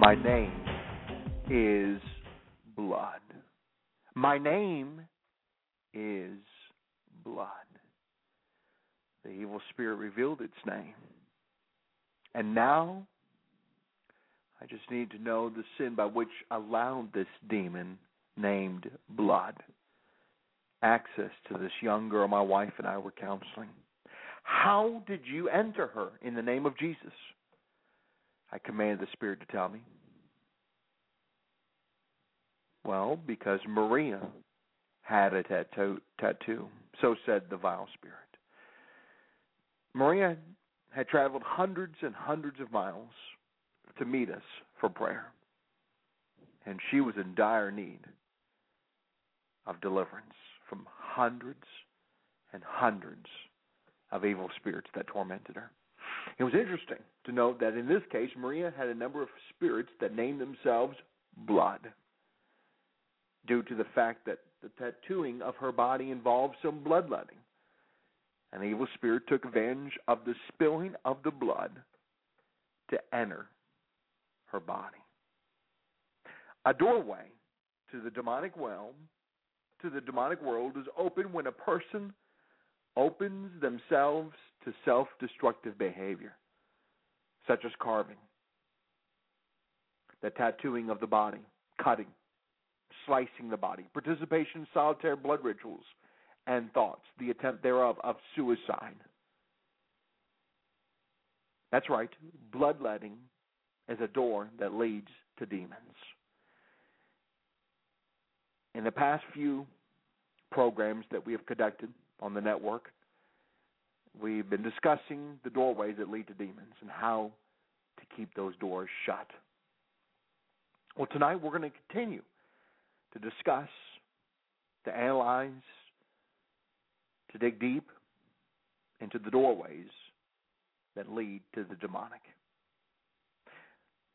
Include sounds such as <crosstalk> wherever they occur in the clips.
My name is blood. My name is blood. The evil spirit revealed its name. And now I just need to know the sin by which allowed this demon named blood access to this young girl my wife and I were counseling. How did you enter her in the name of Jesus? I commanded the spirit to tell me. Well, because Maria had a tattoo, tattoo. So said the vile spirit. Maria had traveled hundreds and hundreds of miles to meet us for prayer. And she was in dire need of deliverance from hundreds and hundreds of evil spirits that tormented her. It was interesting to note that in this case, Maria had a number of spirits that named themselves blood, due to the fact that the tattooing of her body involved some bloodletting. An evil spirit took advantage of the spilling of the blood to enter her body. A doorway to the demonic realm, to the demonic world, is open when a person opens themselves to self destructive behavior, such as carving, the tattooing of the body, cutting, slicing the body, participation in solitary blood rituals, and thoughts, the attempt thereof of suicide. That's right, bloodletting is a door that leads to demons. In the past few programs that we have conducted on the network, we've been discussing the doorways that lead to demons and how to keep those doors shut. Well, tonight we're going to continue to discuss, to analyze, to dig deep into the doorways that lead to the demonic.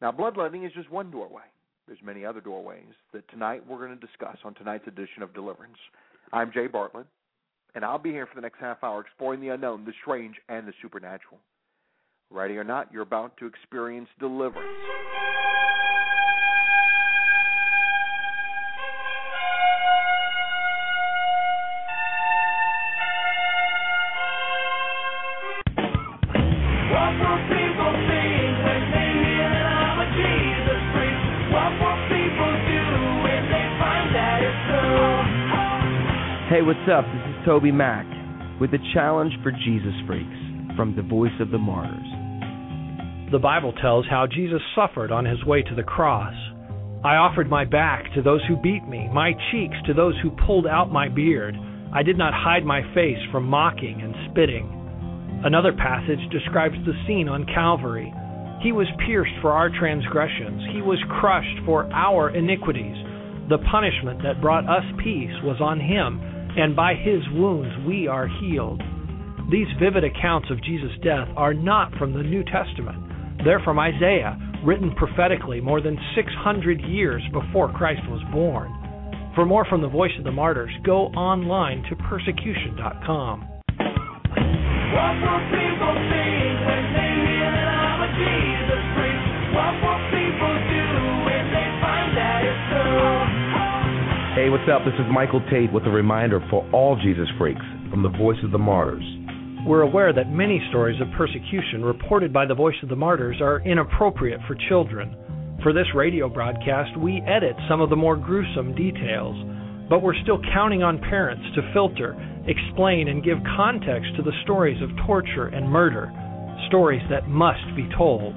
Now, bloodletting is just one doorway. There's many other doorways that tonight we're going to discuss on tonight's edition of Deliverance. I'm Jay Bartlett, and I'll be here for the next half hour exploring the unknown, the strange, and the supernatural. Ready or not, you're about to experience deliverance. Hey, what's up? This is TobyMac with a challenge for Jesus freaks from the Voice of the Martyrs. The Bible tells how Jesus suffered on his way to the cross. I offered my back to those who beat me, my cheeks to those who pulled out my beard. I did not hide my face from mocking and spitting. Another passage describes the scene on Calvary. He was pierced for our transgressions, he was crushed for our iniquities. The punishment that brought us peace was on him, and by his wounds we are healed. These vivid accounts of Jesus' death are not from the New Testament. They're from Isaiah, written prophetically more than 600 years before Christ was born. For more from the Voice of the Martyrs, go online to persecution.com. Hey, what's up? This is Michael Tait with a reminder for all Jesus freaks from the Voice of the Martyrs. We're aware that many stories of persecution reported by the Voice of the Martyrs are inappropriate for children. For this radio broadcast, we edit some of the more gruesome details, but we're still counting on parents to filter, explain, and give context to the stories of torture and murder, stories that must be told.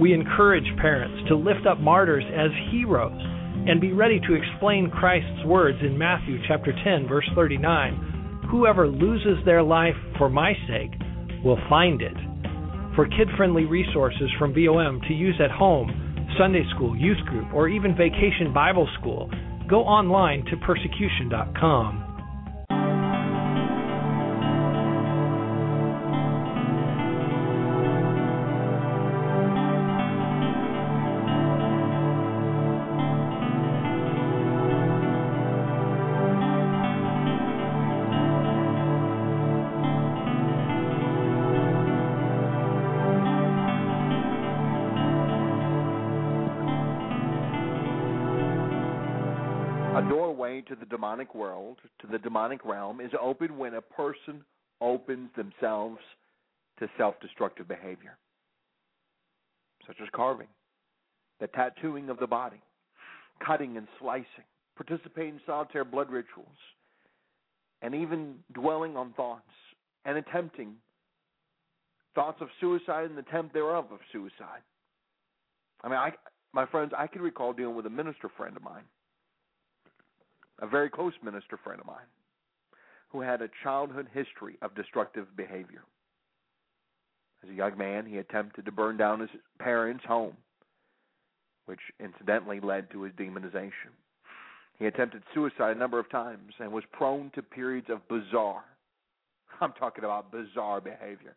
We encourage parents to lift up martyrs as heroes and be ready to explain Christ's words in Matthew chapter 10 verse 39. Whoever loses their life for my sake will find it. For kid-friendly resources from VOM to use at home, Sunday school, youth group, or even vacation Bible school, go online to persecution.com. Doorway to the demonic world, to the demonic realm, is open when a person opens themselves to self destructive behavior, such as carving, the tattooing of the body, cutting and slicing, participating in solitary blood rituals, and even dwelling on thoughts and attempting thoughts of suicide and the attempt thereof of suicide. I mean, I, my friends, I can recall dealing with a minister friend of mine a very close minister friend of mine who had a childhood history of destructive behavior. As a young man, he attempted to burn down his parents' home, which incidentally led to his demonization. He attempted suicide a number of times and was prone to periods of bizarre, <laughs> I'm talking about bizarre behavior,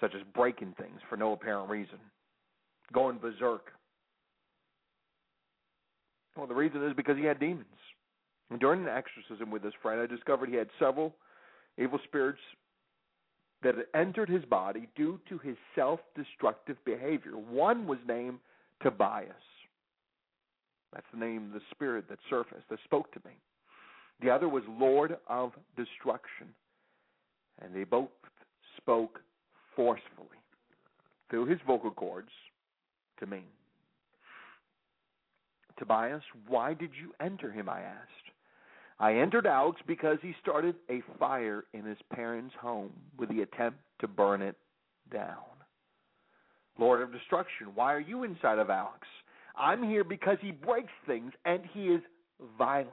such as breaking things for no apparent reason, going berserk. Well, the reason is because he had demons. During an exorcism with this friend, I discovered he had several evil spirits that had entered his body due to his self destructive behavior. One was named Tobias. That's the name of the spirit that surfaced, that spoke to me. The other was Lord of Destruction. And they both spoke forcefully through his vocal cords to me. Tobias, why did you enter him? I asked. I entered Alex because he started a fire in his parents' home with the attempt to burn it down. Lord of Destruction, why are you inside of Alex? I'm here because he breaks things and he is violent.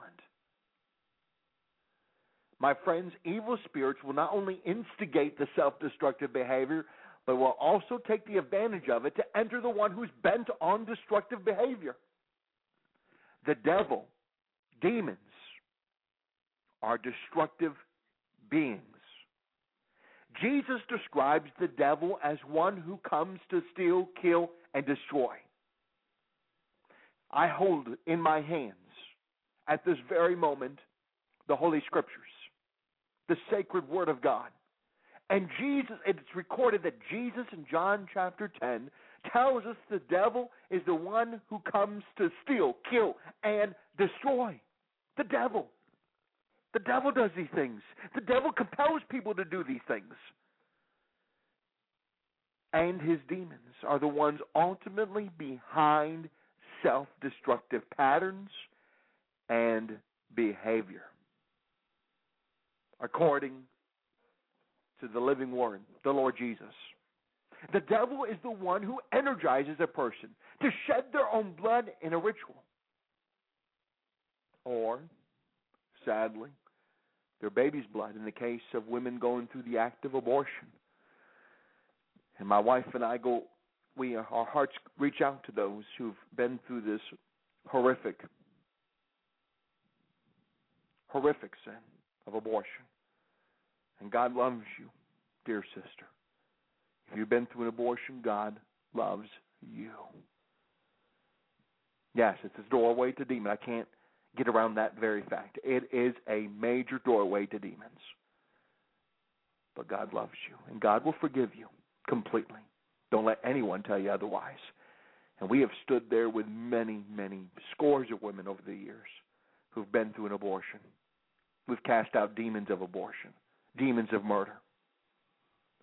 My friends, evil spirits will not only instigate the self destructive behavior, but will also take the advantage of it to enter the one who's bent on destructive behavior. The devil, demons, are destructive beings. Jesus describes the devil as one who comes to steal, kill, and destroy. I hold in my hands at this very moment the Holy Scriptures, the sacred Word of God. And Jesus, it's recorded that Jesus in John chapter 10 tells us the devil is the one who comes to steal, kill, and destroy. The devil. The devil does these things. The devil compels people to do these things. And his demons are the ones ultimately behind self destructive patterns and behavior. According to the living word, the Lord Jesus. The devil is the one who energizes a person to shed their own blood in a ritual. Or, sadly, their baby's blood in the case of women going through the act of abortion. And my wife and I go, we our hearts reach out to those who've been through this horrific, horrific sin of abortion. And God loves you, dear sister. If you've been through an abortion, God loves you. Yes, it's a doorway to demon. I can't get around that very fact. It is a major doorway to demons. But God loves you, and God will forgive you completely. Don't let anyone tell you otherwise. And we have stood there with many, many scores of women over the years who've been through an abortion. We've cast out demons of abortion, demons of murder.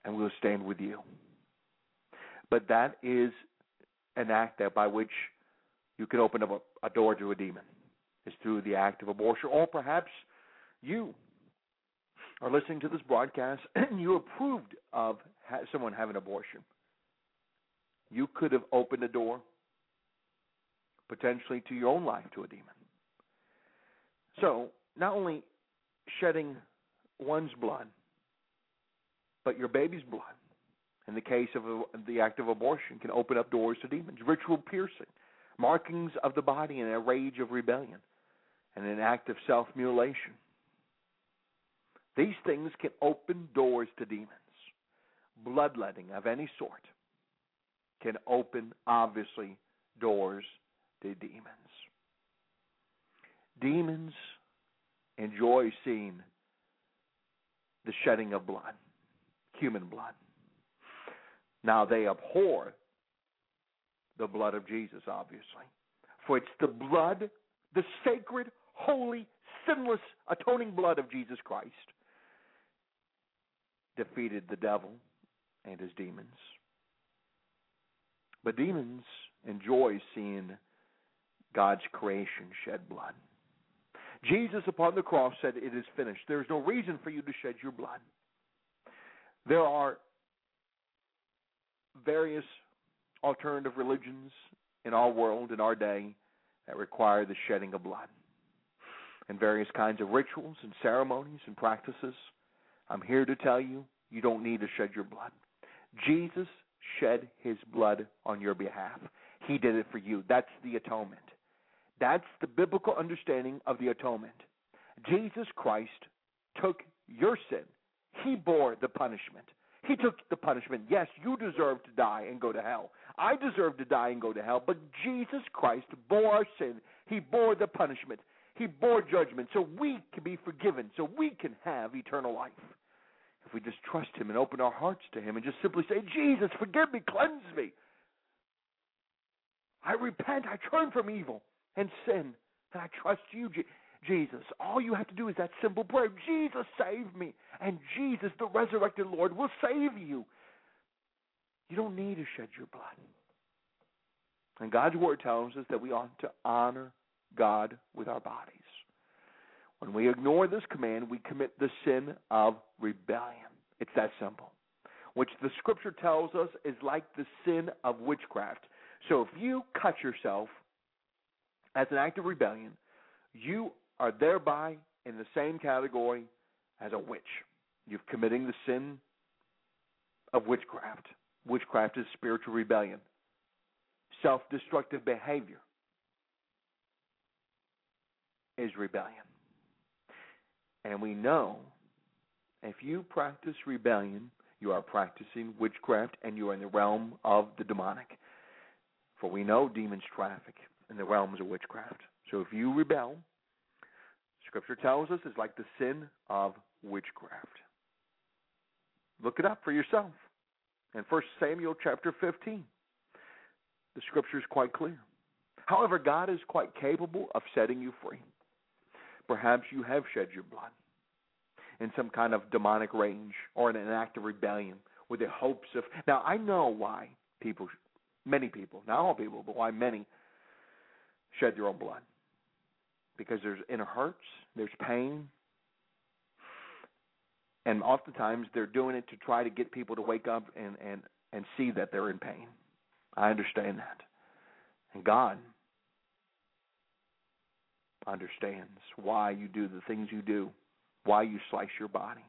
and we'll stand with you. But that is an act that by which you can open up a, a door to a demon is through the act of abortion, or perhaps you are listening to this broadcast <clears throat> and you approved of ha- someone having abortion. You could have opened a door potentially to your own life to a demon. So, not only shedding one's blood, but your baby's blood, in the case of a, the act of abortion, can open up doors to demons. Ritual piercing, markings of the body in a rage of rebellion, and an act of self mutilation. These things can open doors to demons. Bloodletting of any sort can open, obviously, doors to demons. Demons enjoy seeing the shedding of blood, human blood. Now they abhor the blood of Jesus, obviously. For it's the blood, the sacred, holy, sinless, atoning blood of Jesus Christ defeated the devil and his demons. But demons enjoy seeing God's creation shed blood. Jesus upon the cross said, It is finished. There is no reason for you to shed your blood. There are various alternative religions in our world, in our day, that require the shedding of blood. And various kinds of rituals and ceremonies and practices. I'm here to tell you, you don't need to shed your blood. Jesus shed his blood on your behalf. He did it for you. That's the atonement. That's the biblical understanding of the atonement. Jesus Christ took your sin. He bore the punishment. He took the punishment. Yes, you deserve to die and go to hell. I deserve to die and go to hell, but Jesus Christ bore our sin. He bore the punishment. He bore judgment so we can be forgiven, so we can have eternal life. If we just trust Him and open our hearts to Him and just simply say, Jesus, forgive me, cleanse me. I repent, I turn from evil and sin, and I trust you, Je- Jesus. All you have to do is that simple prayer Jesus, save me. And Jesus, the resurrected Lord, will save you. You don't need to shed your blood. And God's Word tells us that we ought to honor God with our bodies. When we ignore this command, we commit the sin of rebellion. It's that simple. Which the scripture tells us is like the sin of witchcraft. So if you cut yourself as an act of rebellion, you are thereby in the same category as a witch. You're committing the sin of witchcraft. Witchcraft is spiritual rebellion, self destructive behavior is rebellion. And we know if you practice rebellion, you are practicing witchcraft and you are in the realm of the demonic. For we know demons traffic in the realms of witchcraft. So if you rebel, Scripture tells us it's like the sin of witchcraft. Look it up for yourself. In 1 Samuel chapter 15, the Scripture is quite clear. However, God is quite capable of setting you free. Perhaps you have shed your blood in some kind of demonic range or in an act of rebellion with the hopes of. Now, I know why people, many people, not all people, but why many shed their own blood. Because there's inner hurts, there's pain, and oftentimes they're doing it to try to get people to wake up and and and see that they're in pain. I understand that, and God understands why you do the things you do, why you slice your body,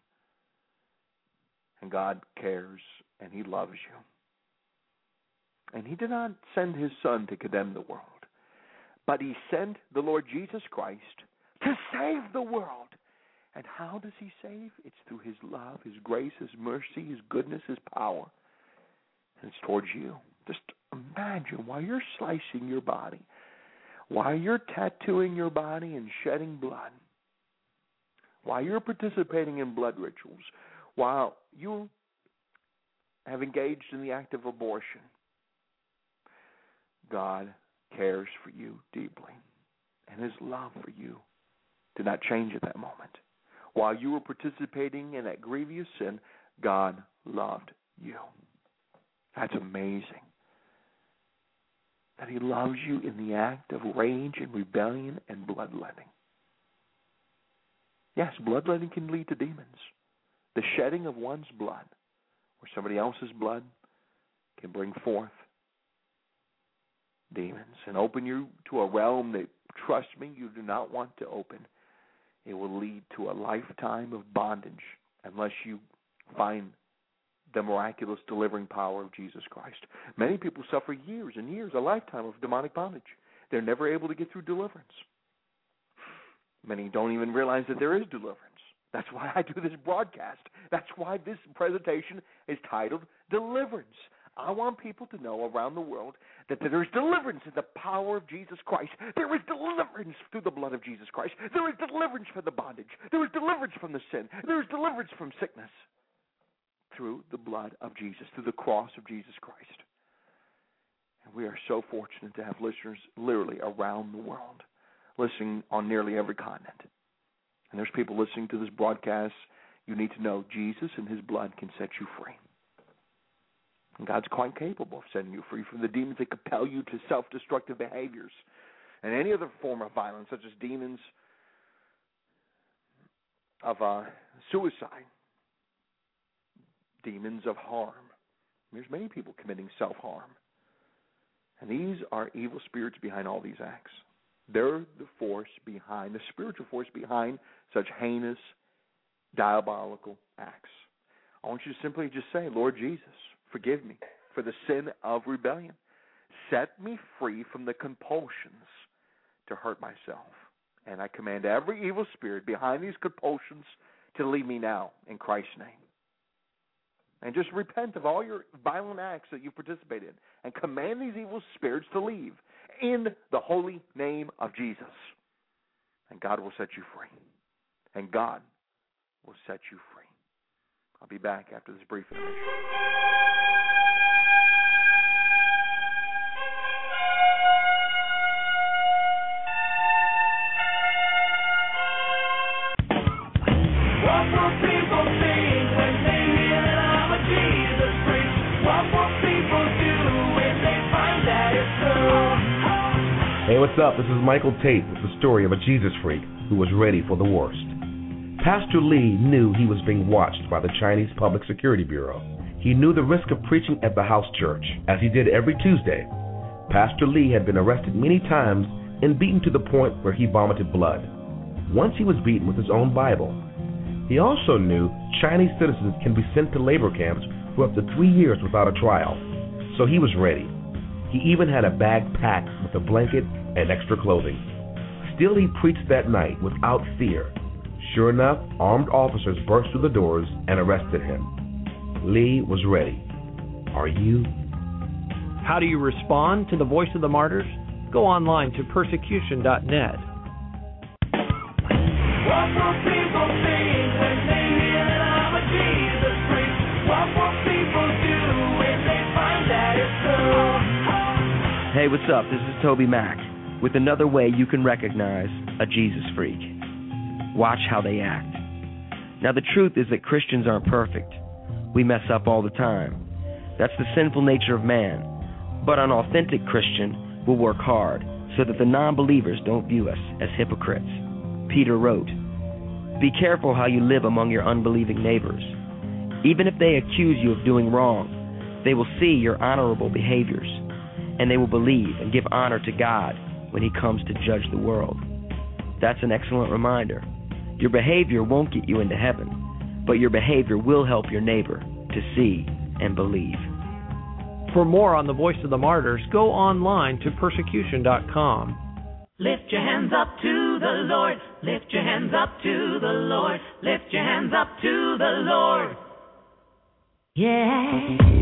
and God cares and He loves you. And He did not send His Son to condemn the world, but He sent the Lord Jesus Christ to save the world. And how does he save? It's through his love, his grace, his mercy, his goodness, his power. And it's towards you. Just imagine while you're slicing your body, while you're tattooing your body and shedding blood, while you're participating in blood rituals, while you have engaged in the act of abortion, God cares for you deeply. And his love for you did not change at that moment while you were participating in that grievous sin, God loved you. That's amazing. That He loves you in the act of rage and rebellion and bloodletting. Yes, bloodletting can lead to demons. The shedding of one's blood, or somebody else's blood, can bring forth demons and open you to a realm that, trust me, you do not want to open. It will lead to a lifetime of bondage unless you find the miraculous delivering power of Jesus Christ. Many people suffer years and years, a lifetime of demonic bondage. They're never able to get through deliverance. Many don't even realize that there is deliverance. That's why I do this broadcast. That's why this presentation is titled Deliverance. I want people to know around the world that there is deliverance in the power of Jesus Christ. There is deliverance through the blood of Jesus Christ. There is deliverance from the bondage. There is deliverance from the sin. There is deliverance from sickness through the blood of Jesus, through the cross of Jesus Christ. And we are so fortunate to have listeners literally around the world, listening on nearly every continent. And there's people listening to this broadcast. You need to know Jesus and his blood can set you free. And God's quite capable of setting you free from the demons that compel you to self destructive behaviors and any other form of violence, such as demons of uh, suicide, demons of harm. There's many people committing self harm. And these are evil spirits behind all these acts. They're the force behind, the spiritual force behind such heinous, diabolical acts. I want you to simply just say, Lord Jesus, forgive me for the sin of rebellion. Set me free from the compulsions to hurt myself. And I command every evil spirit behind these compulsions to leave me now in Christ's name. And just repent of all your violent acts that you participate in and command these evil spirits to leave in the holy name of Jesus. And God will set you free. And God will set you free. I'll be back after this brief intermission. What's up? This is Michael Tait with the story of a Jesus freak who was ready for the worst. Pastor Lee knew he was being watched by the Chinese Public Security Bureau. He knew the risk of preaching at the house church, as he did every Tuesday. Pastor Lee had been arrested many times and beaten to the point where he vomited blood. Once he was beaten with his own Bible. He also knew Chinese citizens can be sent to labor camps for up to three years without a trial. So he was ready. He even had a bag packed with a blanket and extra clothing. Still, he preached that night without fear. Sure enough, armed officers burst through the doors and arrested him. Lee was ready. Are you? How do you respond to the voice of the martyrs? Go online to persecution.net. What will people think when they hear that I'm a Jesus freak? What will people do when they find that it's true? Hey, what's up? This is TobyMac with another way you can recognize a Jesus freak. Watch how they act. Now, the truth is that Christians aren't perfect. We mess up all the time. That's the sinful nature of man. But an authentic Christian will work hard so that the non believers don't view us as hypocrites. Peter wrote, Be careful how you live among your unbelieving neighbors. Even if they accuse you of doing wrong, they will see your honorable behaviors, and they will believe and give honor to God when He comes to judge the world. That's an excellent reminder. Your behavior won't get you into heaven, but your behavior will help your neighbor to see and believe. For more on the voice of the martyrs, go online to persecution.com. Lift your hands up to the Lord. Lift your hands up to the Lord. Lift your hands up to the Lord. Yeah.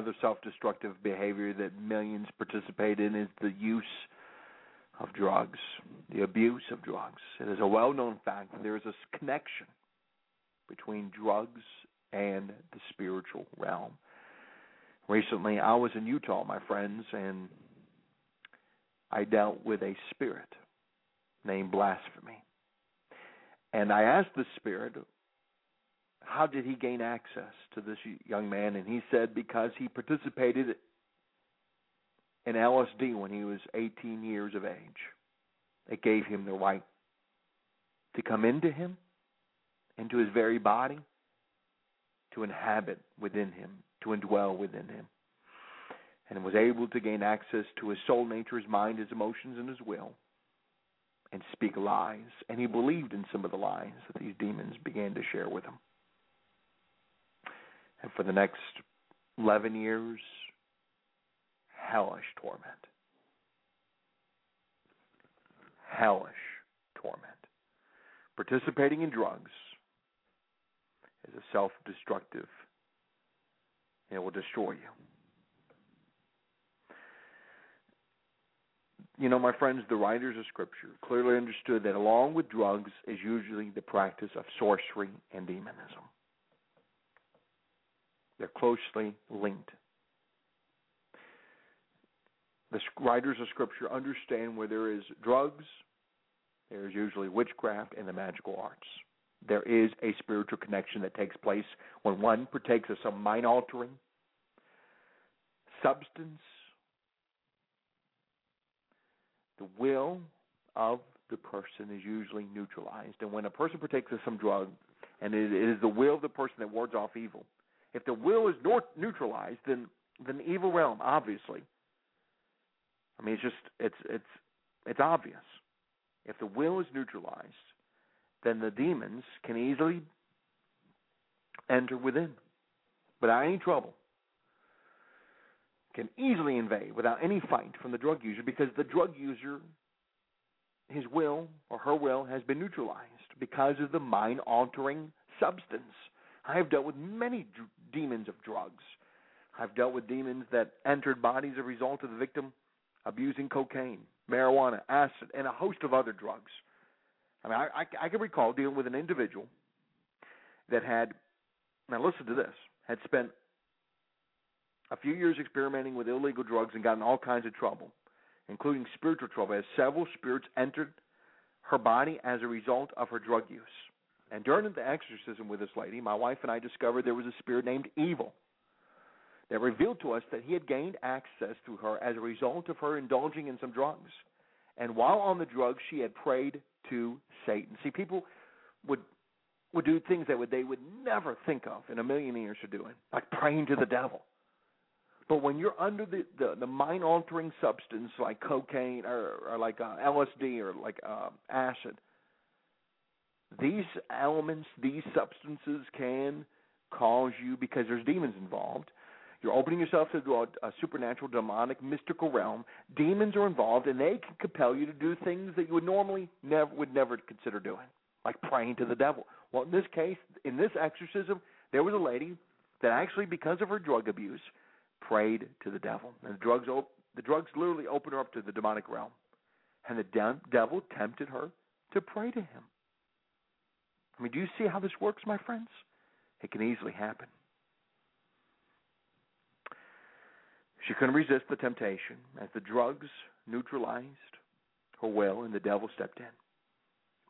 Another self destructive behavior that millions participate in is the use of drugs, the abuse of drugs. It is a well known fact that there is a connection between drugs and the spiritual realm. Recently, I was in Utah, my friends, and I dealt with a spirit named blasphemy. And I asked the spirit, how did he gain access to this young man? And he said, because he participated in LSD when he was 18 years of age. It gave him the right to come into him, into his very body, to inhabit within him, to indwell within him, and was able to gain access to his soul nature, his mind, his emotions, and his will, and speak lies. And he believed in some of the lies that these demons began to share with him. And for the next 11 years, hellish torment. Hellish torment. Participating in drugs is a self destructive, it will destroy you. You know, my friends, the writers of Scripture clearly understood that along with drugs is usually the practice of sorcery and demonism. They're closely linked. The writers of Scripture understand where there is drugs, there is usually witchcraft and the magical arts. There is a spiritual connection that takes place when one partakes of some mind altering substance. The will of the person is usually neutralized. And when a person partakes of some drug, and it is the will of the person that wards off evil, if the will is neutralized, then then evil realm, obviously. I mean, it's just it's it's it's obvious. If the will is neutralized, then the demons can easily enter within without any trouble. Can easily invade without any fight from the drug user because the drug user, his will or her will has been neutralized because of the mind altering substance. I have dealt with many demons of drugs. I've dealt with demons that entered bodies as a result of the victim abusing cocaine, marijuana, acid, and a host of other drugs. I mean, I, I, I can recall dealing with an individual that had, now listen to this, had spent a few years experimenting with illegal drugs and got in all kinds of trouble, including spiritual trouble, as several spirits entered her body as a result of her drug use. And during the exorcism with this lady, my wife and I discovered there was a spirit named Evil that revealed to us that he had gained access to her as a result of her indulging in some drugs. And while on the drugs, she had prayed to Satan. See, people would would do things that would they would never think of in a million years of doing, like praying to the devil. But when you're under the the, the mind altering substance like cocaine or, or like uh, LSD or like uh, acid, these elements, these substances can cause you because there's demons involved. You're opening yourself to a, a supernatural, demonic, mystical realm. Demons are involved, and they can compel you to do things that you would normally never would never consider doing, like praying to the devil. Well, in this case, in this exorcism, there was a lady that actually, because of her drug abuse, prayed to the devil, and the drugs the drugs literally opened her up to the demonic realm, and the de- devil tempted her to pray to him. I mean, do you see how this works, my friends? It can easily happen. She couldn't resist the temptation as the drugs neutralized her will and the devil stepped in.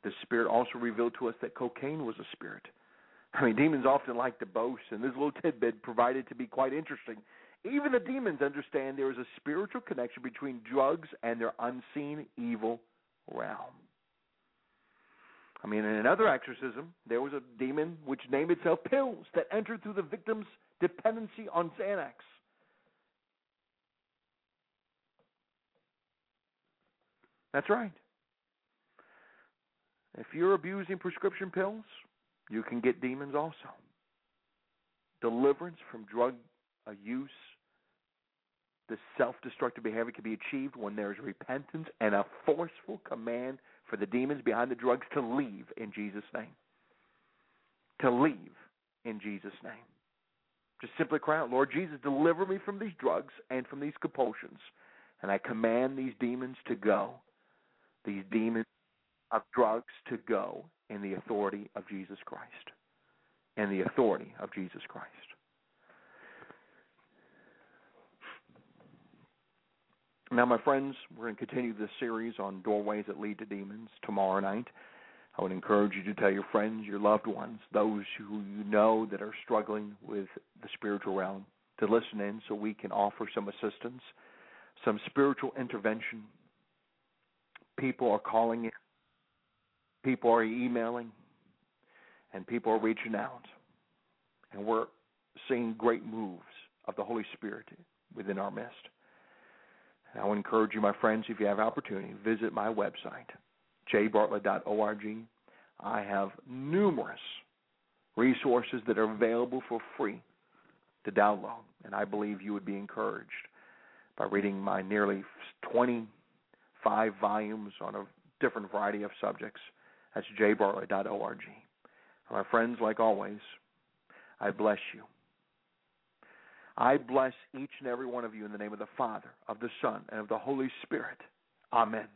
The Spirit also revealed to us that cocaine was a spirit. I mean, demons often like to boast, and this little tidbit provided to be quite interesting. Even the demons understand there is a spiritual connection between drugs and their unseen evil realm. I mean, in another exorcism, there was a demon which named itself Pills that entered through the victim's dependency on Xanax. That's right. If you're abusing prescription pills, you can get demons also. Deliverance from drug use, the self destructive behavior can be achieved when there is repentance and a forceful command for the demons behind the drugs to leave in Jesus' name. To leave in Jesus' name. Just simply cry out, Lord Jesus, deliver me from these drugs and from these compulsions. And I command these demons to go, these demons of drugs to go in the authority of Jesus Christ. In the authority of Jesus Christ. Now, my friends, we're going to continue this series on doorways that lead to demons tomorrow night. I would encourage you to tell your friends, your loved ones, those who you know that are struggling with the spiritual realm, to listen in so we can offer some assistance, some spiritual intervention. People are calling in, people are emailing, and people are reaching out. And we're seeing great moves of the Holy Spirit within our midst. I would encourage you, my friends, if you have opportunity, visit my website, jbartlett.org. I have numerous resources that are available for free to download, and I believe you would be encouraged by reading my nearly 25 volumes on a different variety of subjects. That's jbartlett.org. My friends, like always, I bless you. I bless each and every one of you in the name of the Father, of the Son, and of the Holy Spirit. Amen.